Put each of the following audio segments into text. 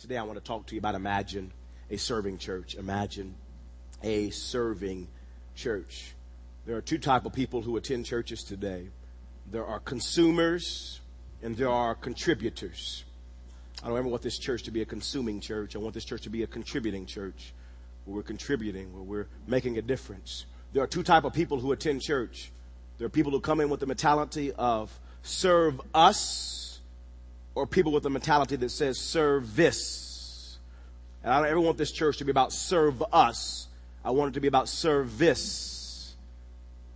Today I want to talk to you about imagine a serving church. Imagine a serving church. There are two type of people who attend churches today. There are consumers and there are contributors. I don't ever want this church to be a consuming church. I want this church to be a contributing church where we're contributing, where we're making a difference. There are two type of people who attend church. There are people who come in with the mentality of serve us or people with a mentality that says service. And I don't ever want this church to be about serve us. I want it to be about service.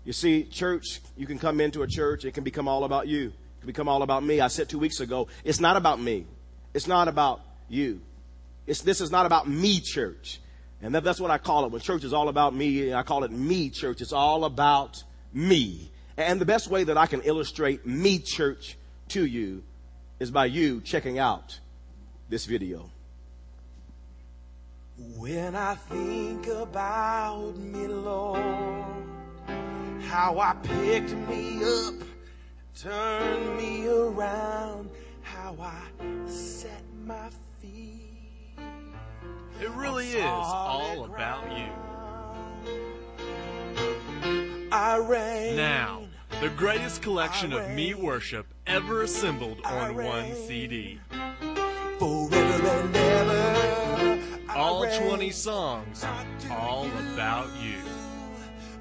You see, church, you can come into a church, it can become all about you. It can become all about me. I said two weeks ago, it's not about me. It's not about you. It's, this is not about me church. And that, that's what I call it. When church is all about me, I call it me church. It's all about me. And the best way that I can illustrate me church to you is by you checking out this video. When I think about me, Lord, how I picked me up, turned me around, how I set my feet. It really is all about you. I reign. Now, the greatest collection of me worship ever assembled on one CD. Forever and ever. All 20 songs, all about you.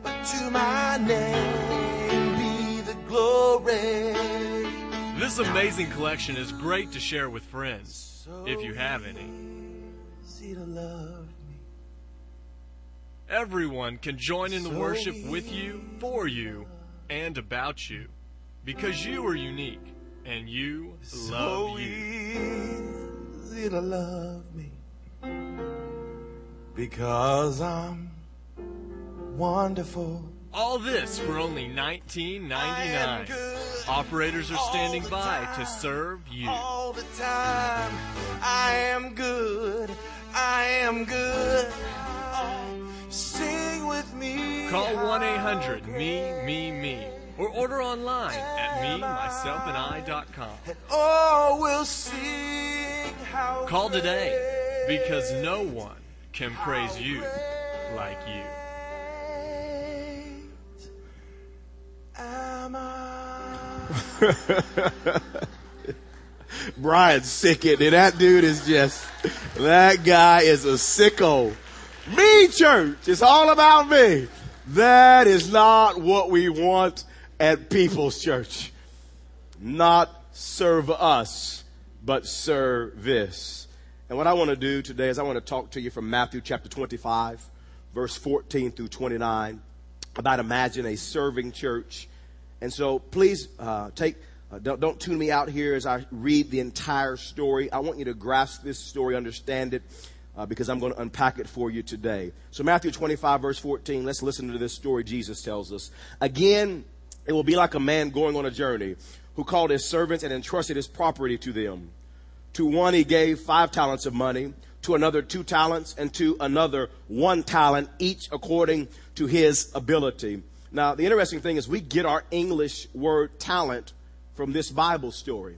But to my name be the glory. This amazing collection is great to share with friends, if you have any. Easy to love me. Everyone can join in the worship with you, for you, and about you. Because you are unique, and you love so you. easy to love me because I'm wonderful. All this for only I am $19.99. Operators are standing by to serve you. all the time. I am good. I am good. Oh, sing with me. Call 1 800 Me, Me, Me or order online at MeMyselfAndI.com. And oh, we'll sing how Call today because no one can praise you like you. great am I. Brian's sick it. And that dude is just, that guy is a sicko. Me church. It's all about me. That is not what we want at People's Church. Not serve us, but service. And what I want to do today is I want to talk to you from Matthew chapter 25, verse 14 through 29 about imagine a serving church. And so please uh, take, uh, don't, don't tune me out here as I read the entire story. I want you to grasp this story, understand it, uh, because I'm going to unpack it for you today. So Matthew 25 verse 14, let's listen to this story Jesus tells us. Again, it will be like a man going on a journey who called his servants and entrusted his property to them. To one he gave five talents of money, to another two talents, and to another one talent, each according to his ability. Now, the interesting thing is we get our English word talent from this Bible story.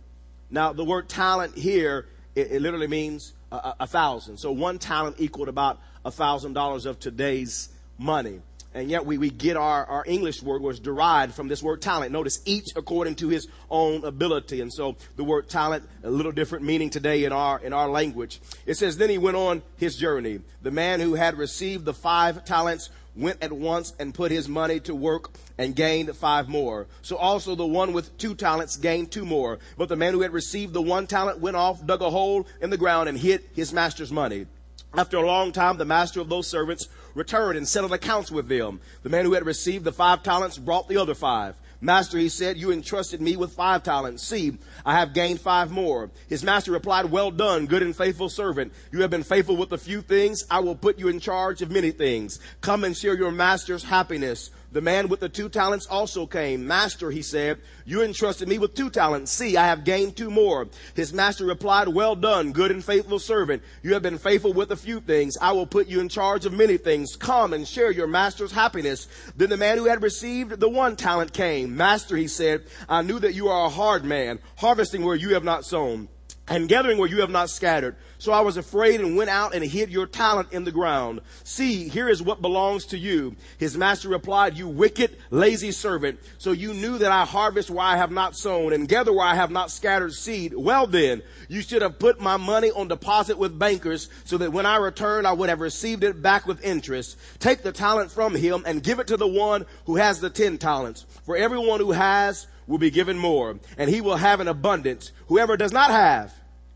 Now, the word talent here, it, it literally means a, a, thousand. So one talent equaled about a thousand dollars of today's money. And yet we, we get our, our English word was derived from this word talent. Notice each according to his own ability. And so the word talent, a little different meaning today in our, in our language. It says, then he went on his journey. The man who had received the five talents went at once and put his money to work and gained five more. So also the one with two talents gained two more. But the man who had received the one talent went off, dug a hole in the ground and hid his master's money. After a long time, the master of those servants returned and settled accounts with them. The man who had received the five talents brought the other five. Master, he said, you entrusted me with five talents. See, I have gained five more. His master replied, well done, good and faithful servant. You have been faithful with a few things. I will put you in charge of many things. Come and share your master's happiness. The man with the two talents also came. Master, he said, you entrusted me with two talents. See, I have gained two more. His master replied, well done, good and faithful servant. You have been faithful with a few things. I will put you in charge of many things. Come and share your master's happiness. Then the man who had received the one talent came. Master, he said, I knew that you are a hard man, harvesting where you have not sown and gathering where you have not scattered. So I was afraid and went out and hid your talent in the ground. See, here is what belongs to you. His master replied, you wicked, lazy servant. So you knew that I harvest where I have not sown and gather where I have not scattered seed. Well then, you should have put my money on deposit with bankers so that when I returned, I would have received it back with interest. Take the talent from him and give it to the one who has the ten talents. For everyone who has, will be given more, and he will have an abundance. Whoever does not have,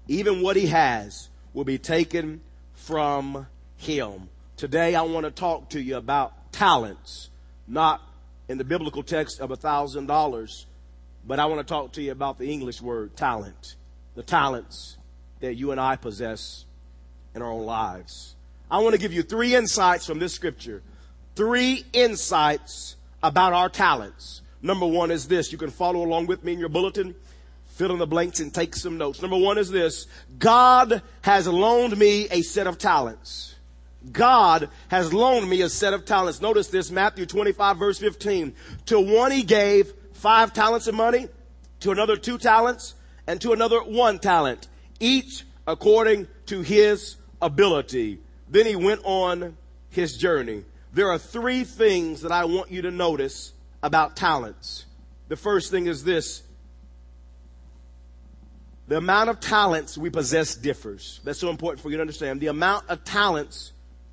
even what he has, will be taken from him. Today I want to talk to you about talents, not in the biblical text of a thousand dollars, but I want to talk to you about the English word talent, the talents that you and I possess in our own lives. I want to give you three insights from this scripture. Three insights about our talents. Number one is this. You can follow along with me in your bulletin. Fill in the blanks and take some notes. Number one is this. God has loaned me a set of talents. God has loaned me a set of talents. Notice this, Matthew 25 verse 15. To one he gave five talents of money, to another two talents, and to another one talent, each according to his ability. Then he went on his journey. There are three things that I want you to notice about talents. The first thing is this. The amount of talents we possess differs. That's so important for you to understand. The amount of talents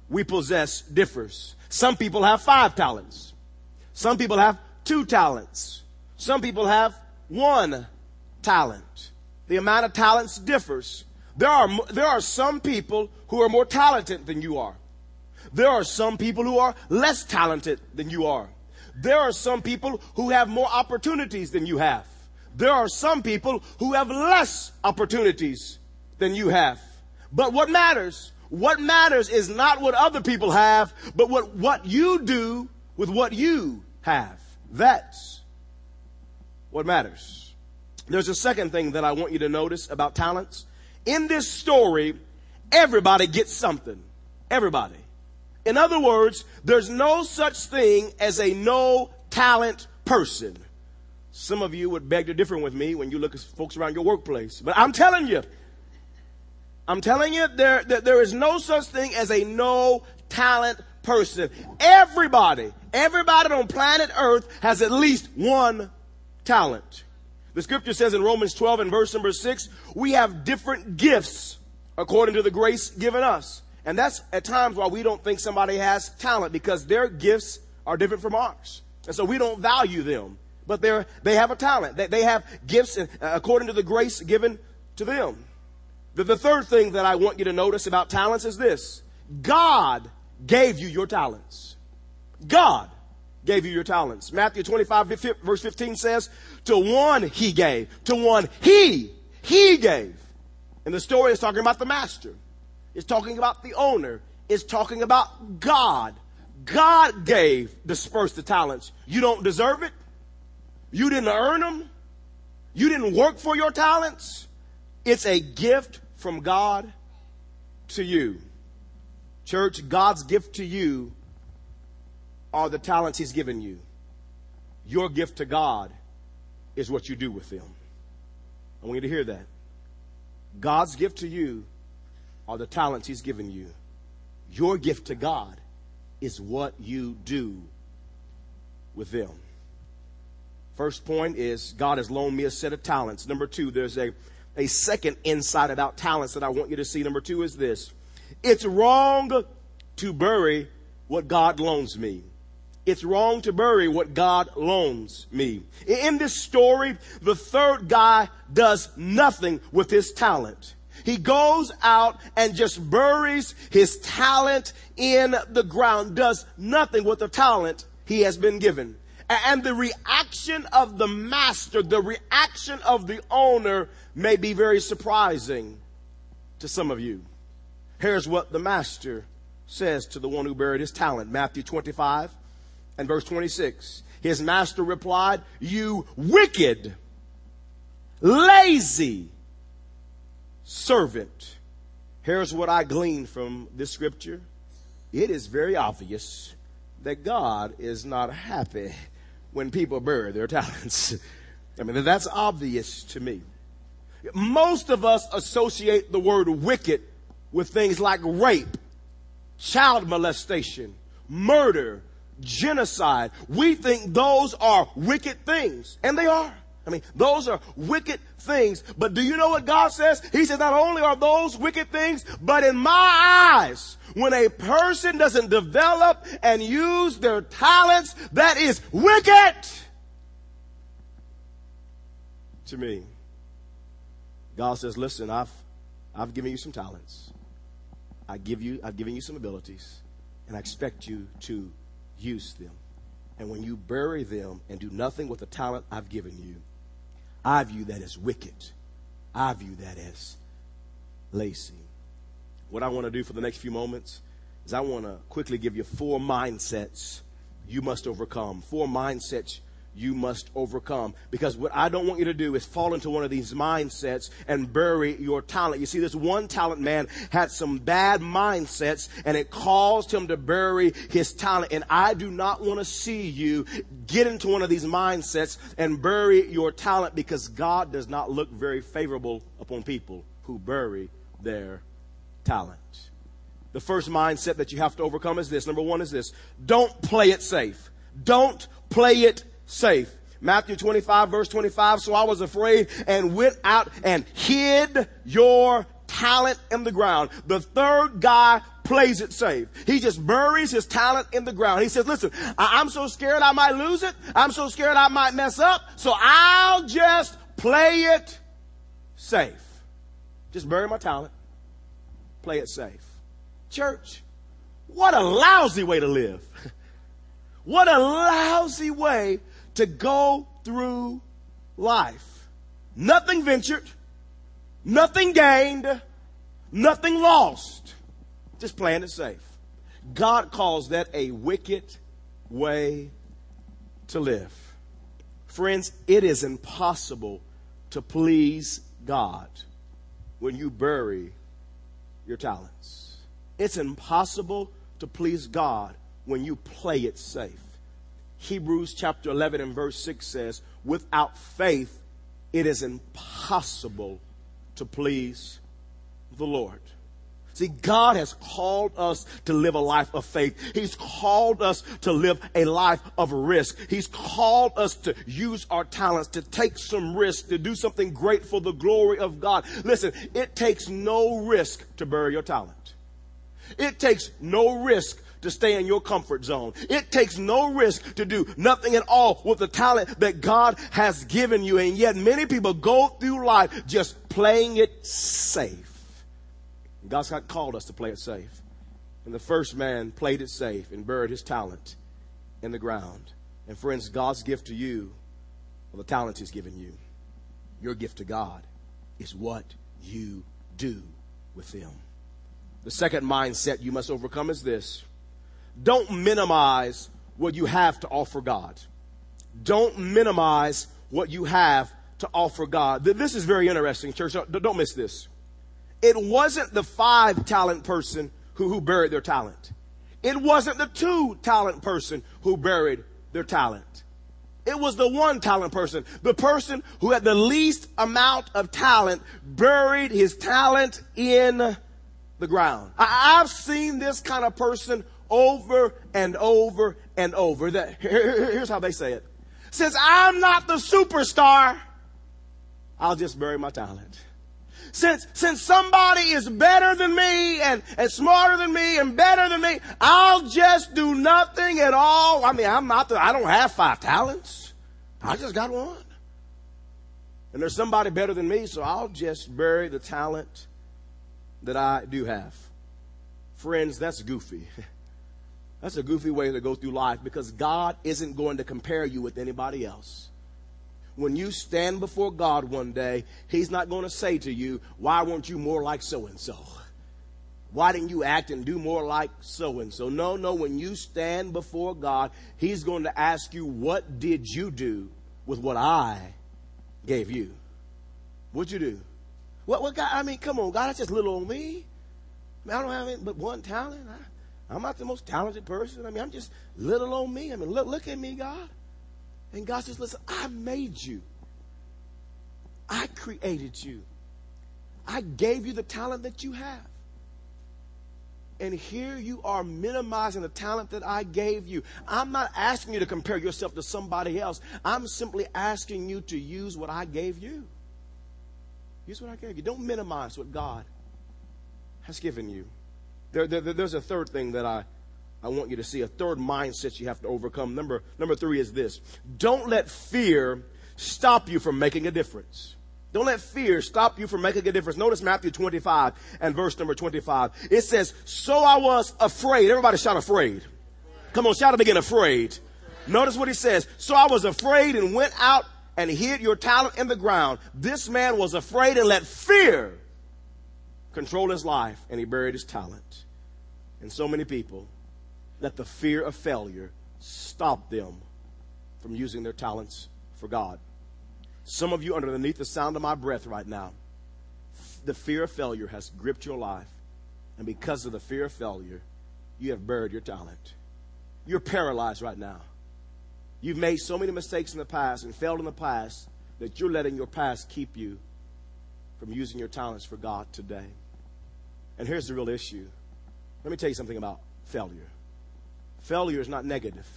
we possess differs. Some people have five talents. Some people have two talents. Some people have one talent. The amount of talents differs. There are, there are some people who are more talented than you are. There are some people who are less talented than you are. There are some people who have more opportunities than you have. There are some people who have less opportunities than you have. But what matters, what matters is not what other people have, but what, what you do with what you have. That's what matters. There's a second thing that I want you to notice about talents. In this story, everybody gets something. Everybody. In other words, there's no such thing as a no talent person. Some of you would beg to differ with me when you look at folks around your workplace. But I'm telling you, I'm telling you, there, there, there is no such thing as a no talent person. Everybody, everybody on planet earth has at least one talent. The scripture says in Romans 12 and verse number 6, we have different gifts according to the grace given us. And that's at times why we don't think somebody has talent because their gifts are different from ours. And so we don't value them. But they're, they have a talent. They, they have gifts uh, according to the grace given to them. The, the third thing that I want you to notice about talents is this. God gave you your talents. God gave you your talents. Matthew 25 verse 15 says, to one he gave, to one he, he gave. And the story is talking about the master. It's talking about the owner. It's talking about God. God gave, dispersed the talents. You don't deserve it. You didn't earn them. You didn't work for your talents. It's a gift from God to you. Church, God's gift to you are the talents He's given you. Your gift to God is what you do with them. I want you to hear that. God's gift to you are the talents He's given you. Your gift to God is what you do with them. First point is God has loaned me a set of talents. Number two, there's a, a second insight about talents that I want you to see. Number two is this. It's wrong to bury what God loans me. It's wrong to bury what God loans me. In this story, the third guy does nothing with his talent. He goes out and just buries his talent in the ground, does nothing with the talent he has been given. And the reaction of the master, the reaction of the owner may be very surprising to some of you. Here's what the master says to the one who buried his talent. Matthew 25 and verse 26. His master replied, you wicked, lazy, servant. Here's what I glean from this scripture. It is very obvious that God is not happy when people bury their talents. I mean, that's obvious to me. Most of us associate the word wicked with things like rape, child molestation, murder, genocide. We think those are wicked things, and they are. I mean, those are wicked things. But do you know what God says? He says not only are those wicked things, but in my eyes, when a person doesn't develop and use their talents, that is wicked to me. God says, listen, I've, I've given you some talents. I give you, I've given you some abilities and I expect you to use them. And when you bury them and do nothing with the talent I've given you, I view that as wicked. I view that as lazy. What I want to do for the next few moments is I want to quickly give you four mindsets you must overcome. Four mindsets you must overcome. Because what I don't want you to do is fall into one of these mindsets and bury your talent. You see, this one talent man had some bad mindsets and it caused him to bury his talent. And I do not want to see you get into one of these mindsets and bury your talent because God does not look very favorable upon people who bury their talent. The first mindset that you have to overcome is this. Number one is this. Don't play it safe. Don't play it safe. Matthew 25 verse 25. So I was afraid and went out and hid your talent in the ground. The third guy plays it safe. He just buries his talent in the ground. He says, listen, I- am so scared I might lose it. I'm so scared I might mess up. So I'll just play it safe. Just bury my talent. Play it safe. Church, what a lousy way to live. what a lousy way to go through life. Nothing ventured, nothing gained, nothing lost. Just playing it safe. God calls that a wicked way to live. Friends, it is impossible to please God when you bury your talents. It's impossible to please God when you play it safe. Hebrews chapter 11 and verse 6 says, without faith, it is impossible to please the Lord. See, God has called us to live a life of faith. He's called us to live a life of risk. He's called us to use our talents, to take some risk, to do something great for the glory of God. Listen, it takes no risk to bury your talent. It takes no risk to stay in your comfort zone. It takes no risk to do nothing at all with the talent that God has given you. And yet many people go through life just playing it safe. God's not called us to play it safe. And the first man played it safe and buried his talent in the ground. And friends, God's gift to you, well, the talent he's given you, your gift to God is what you do with them. The second mindset you must overcome is this don't minimize what you have to offer God. Don't minimize what you have to offer God. This is very interesting, church. Don't miss this. It wasn't the five talent person who, who buried their talent. It wasn't the two talent person who buried their talent. It was the one talent person. The person who had the least amount of talent buried his talent in the ground. I, have seen this kind of person over and over and over. That, here's how they say it. Since I'm not the superstar, I'll just bury my talent. Since, since somebody is better than me and, and smarter than me and better than me, I'll just do nothing at all. I mean, I'm not the, I don't have five talents. I just got one. And there's somebody better than me, so I'll just bury the talent that I do have. Friends, that's goofy. That's a goofy way to go through life because God isn't going to compare you with anybody else. When you stand before God one day, He's not going to say to you, Why weren't you more like so and so? Why didn't you act and do more like so and so? No, no, when you stand before God, He's going to ask you, What did you do with what I gave you? What'd you do? What, what God? I mean, come on, God, that's just little on me. I, mean, I don't have any but one talent. I, I'm not the most talented person. I mean, I'm just little on me. I mean, look, look at me, God. And God says, listen, I made you. I created you. I gave you the talent that you have. And here you are minimizing the talent that I gave you. I'm not asking you to compare yourself to somebody else. I'm simply asking you to use what I gave you. Use what I gave you. Don't minimize what God has given you. There, there, there's a third thing that I, I want you to see, a third mindset you have to overcome. Number, number three is this. Don't let fear stop you from making a difference. Don't let fear stop you from making a difference. Notice Matthew 25 and verse number 25. It says, so I was afraid. Everybody shout afraid. Come on, shout it again, afraid. Notice what he says. So I was afraid and went out and hid your talent in the ground. This man was afraid and let fear control his life and he buried his talent. And so many people let the fear of failure stop them from using their talents for God. Some of you, underneath the sound of my breath right now, the fear of failure has gripped your life. And because of the fear of failure, you have buried your talent. You're paralyzed right now. You've made so many mistakes in the past and failed in the past that you're letting your past keep you from using your talents for God today. And here's the real issue. Let me tell you something about failure. Failure is not negative.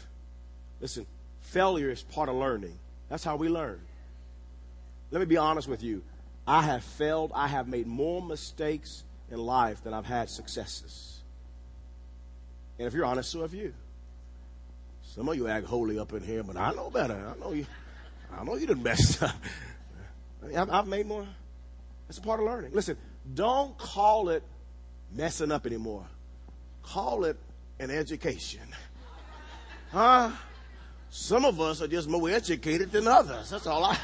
Listen, failure is part of learning. That's how we learn. Let me be honest with you. I have failed. I have made more mistakes in life than I've had successes. And if you're honest, so have you. Some of you act holy up in here, but I know better. I know you. I know you didn't mess up. I've made more. It's a part of learning. Listen, don't call it messing up anymore. Call it an education. Huh? Some of us are just more educated than others. That's all I.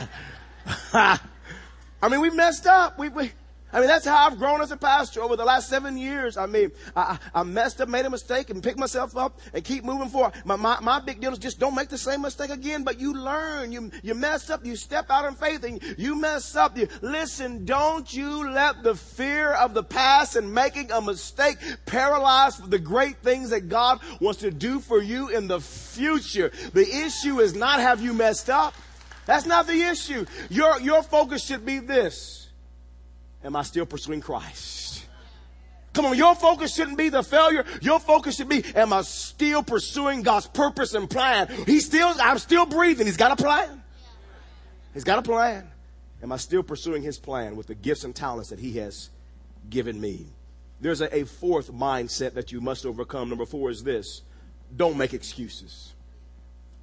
I mean, we messed up. We, we, I mean, that's how I've grown as a pastor over the last seven years. I mean, I, I messed up, made a mistake, and picked myself up and keep moving forward. My, my, my big deal is just don't make the same mistake again, but you learn. You, you mess up, you step out in faith, and you mess up. You, listen, don't you let the fear of the past and making a mistake paralyze the great things that God wants to do for you in the future. The issue is not have you messed up. That's not the issue. Your, your focus should be this. Am I still pursuing Christ? Come on, your focus shouldn't be the failure. Your focus should be, am I still pursuing God's purpose and plan? He's still, I'm still breathing. He's got a plan. He's got a plan. Am I still pursuing His plan with the gifts and talents that He has given me? There's a, a fourth mindset that you must overcome. Number four is this. Don't make excuses.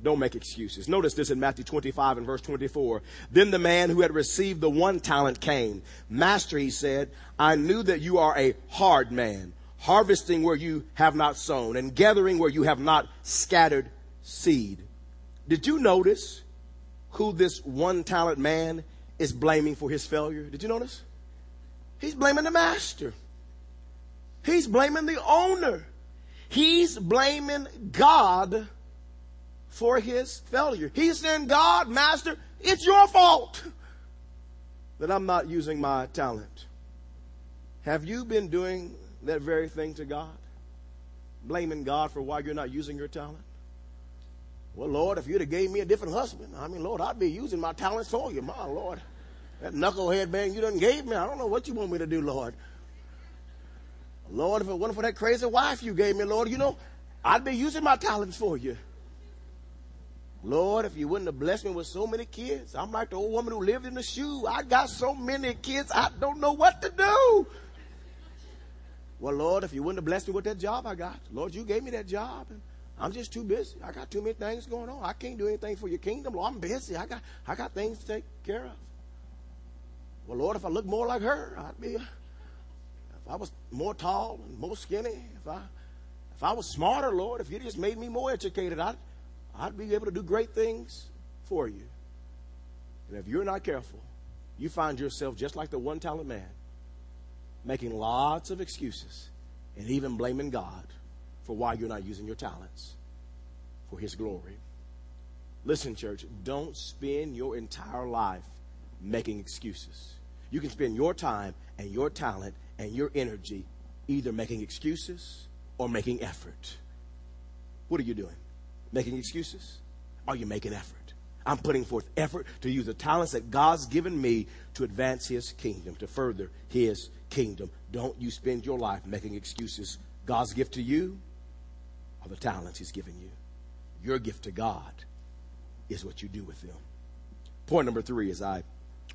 Don't make excuses. Notice this in Matthew 25 and verse 24. Then the man who had received the one talent came. Master, he said, I knew that you are a hard man, harvesting where you have not sown and gathering where you have not scattered seed. Did you notice who this one talent man is blaming for his failure? Did you notice? He's blaming the master. He's blaming the owner. He's blaming God for his failure. He's saying, God, Master, it's your fault that I'm not using my talent. Have you been doing that very thing to God? Blaming God for why you're not using your talent? Well, Lord, if you'd have gave me a different husband, I mean, Lord, I'd be using my talents for you. My Lord. That knucklehead man you done gave me, I don't know what you want me to do, Lord. Lord, if it wasn't for that crazy wife you gave me, Lord, you know, I'd be using my talents for you. Lord, if you wouldn't have blessed me with so many kids, I'm like the old woman who lived in the shoe. I got so many kids, I don't know what to do. Well, Lord, if you wouldn't have blessed me with that job I got, Lord, you gave me that job, and I'm just too busy. I got too many things going on. I can't do anything for your kingdom. Lord, I'm busy. I got, I got things to take care of. Well, Lord, if I look more like her, I'd be. If I was more tall and more skinny, if I, if I was smarter, Lord, if you just made me more educated, I'd. I'd be able to do great things for you. And if you're not careful, you find yourself just like the one talent man, making lots of excuses and even blaming God for why you're not using your talents for His glory. Listen, church, don't spend your entire life making excuses. You can spend your time and your talent and your energy either making excuses or making effort. What are you doing? Making excuses? Are you making effort? I'm putting forth effort to use the talents that God's given me to advance His kingdom, to further His kingdom. Don't you spend your life making excuses. God's gift to you are the talents He's given you. Your gift to God is what you do with them. Point number three as I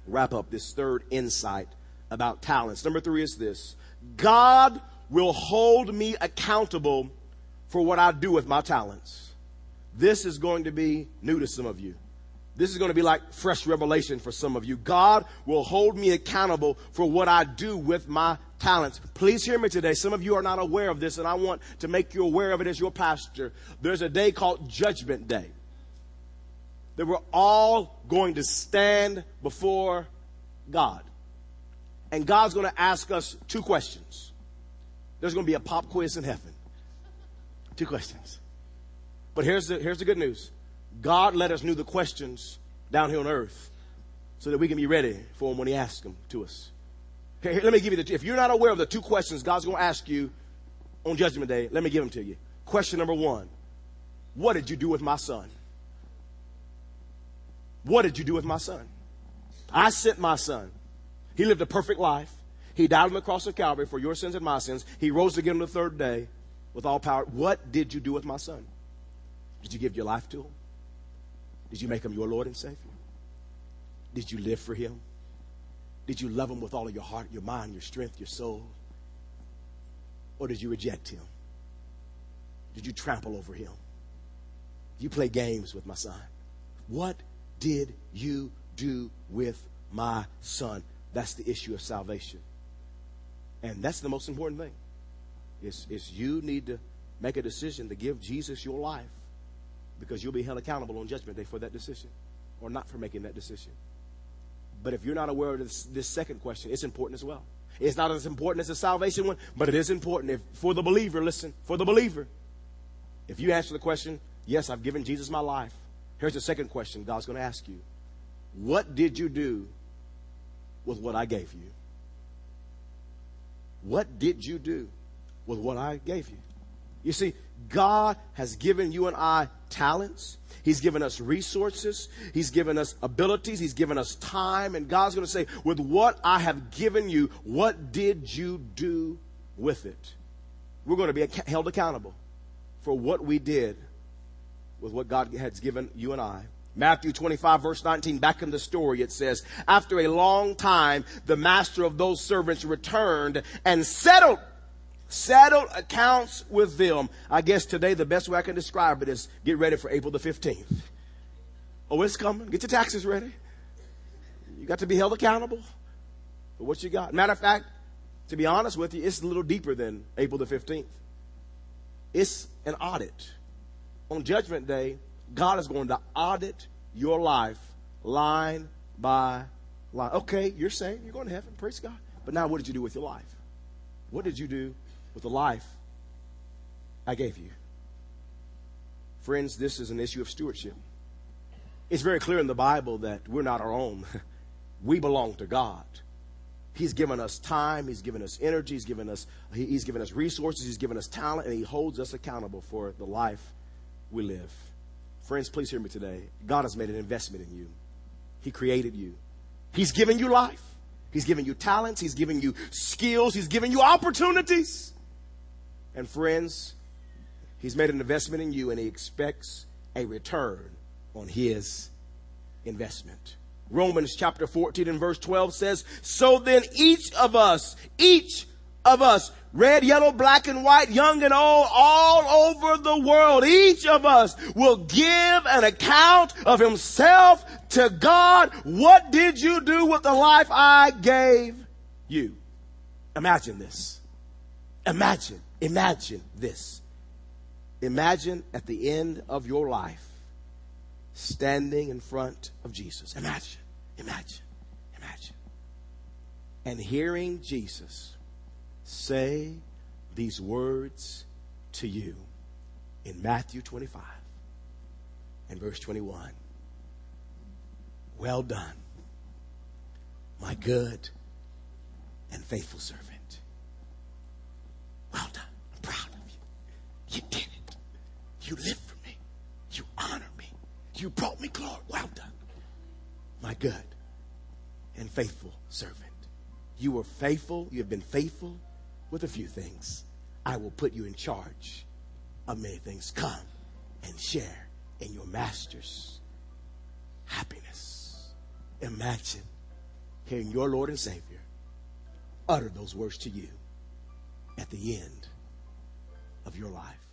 wrap up this third insight about talents. Number three is this God will hold me accountable for what I do with my talents. This is going to be new to some of you. This is going to be like fresh revelation for some of you. God will hold me accountable for what I do with my talents. Please hear me today. Some of you are not aware of this, and I want to make you aware of it as your pastor. There's a day called Judgment Day that we're all going to stand before God. And God's going to ask us two questions. There's going to be a pop quiz in heaven. Two questions. But here's the, here's the good news. God let us know the questions down here on earth so that we can be ready for Him when he asks them to us. Here, let me give you the, if you're not aware of the two questions God's going to ask you on judgment day, let me give them to you. Question number one. What did you do with my son? What did you do with my son? I sent my son. He lived a perfect life. He died on the cross of Calvary for your sins and my sins. He rose again on the third day with all power. What did you do with my son? Did you give your life to him? Did you make him your Lord and Savior? Did you live for him? Did you love him with all of your heart, your mind, your strength, your soul? Or did you reject him? Did you trample over him? Did you play games with my son? What did you do with my son? That's the issue of salvation. And that's the most important thing. Is is you need to make a decision to give Jesus your life because you'll be held accountable on judgment day for that decision or not for making that decision. But if you're not aware of this, this second question, it's important as well. It's not as important as the salvation one, but it is important if, for the believer. Listen, for the believer, if you answer the question, yes, I've given Jesus my life. Here's the second question God's going to ask you. What did you do with what I gave you? What did you do with what I gave you? You see, God has given you and I talents. He's given us resources. He's given us abilities. He's given us time. And God's going to say, with what I have given you, what did you do with it? We're going to be held accountable for what we did with what God has given you and I. Matthew 25 verse 19, back in the story, it says, after a long time, the master of those servants returned and settled, settled accounts with them. I guess today the best way I can describe it is get ready for April the 15th. Oh, it's coming. Get your taxes ready. You got to be held accountable for what you got. Matter of fact, to be honest with you, it's a little deeper than April the 15th. It's an audit. On Judgment Day, God is going to audit your life line by line. Okay, you're saying you're going to heaven. Praise God. But now, what did you do with your life? What did you do with the life I gave you? Friends, this is an issue of stewardship. It's very clear in the Bible that we're not our own. we belong to God. He's given us time, He's given us energy, He's given us He's given us resources, He's given us talent, and He holds us accountable for the life we live. Friends, please hear me today. God has made an investment in you. He created you. He's given you life. He's given you talents. He's given you skills. He's given you opportunities. And friends, He's made an investment in you and He expects a return on His investment. Romans chapter 14 and verse 12 says, So then each of us, each of us, red, yellow, black, and white, young and old, all over the world, each of us will give an account of himself to God. What did you do with the life I gave you? Imagine this. Imagine, imagine this. Imagine at the end of your life standing in front of Jesus. Imagine, imagine, imagine. And hearing Jesus say these words to you in Matthew 25 and verse 21. Well done, my good and faithful servant. Well done. You did it. You lived for me. You honored me. You brought me glory. Well done. my good and faithful servant. You were faithful, you have been faithful with a few things. I will put you in charge of many things. Come and share in your master's happiness. Imagine hearing your Lord and Savior utter those words to you at the end of your life.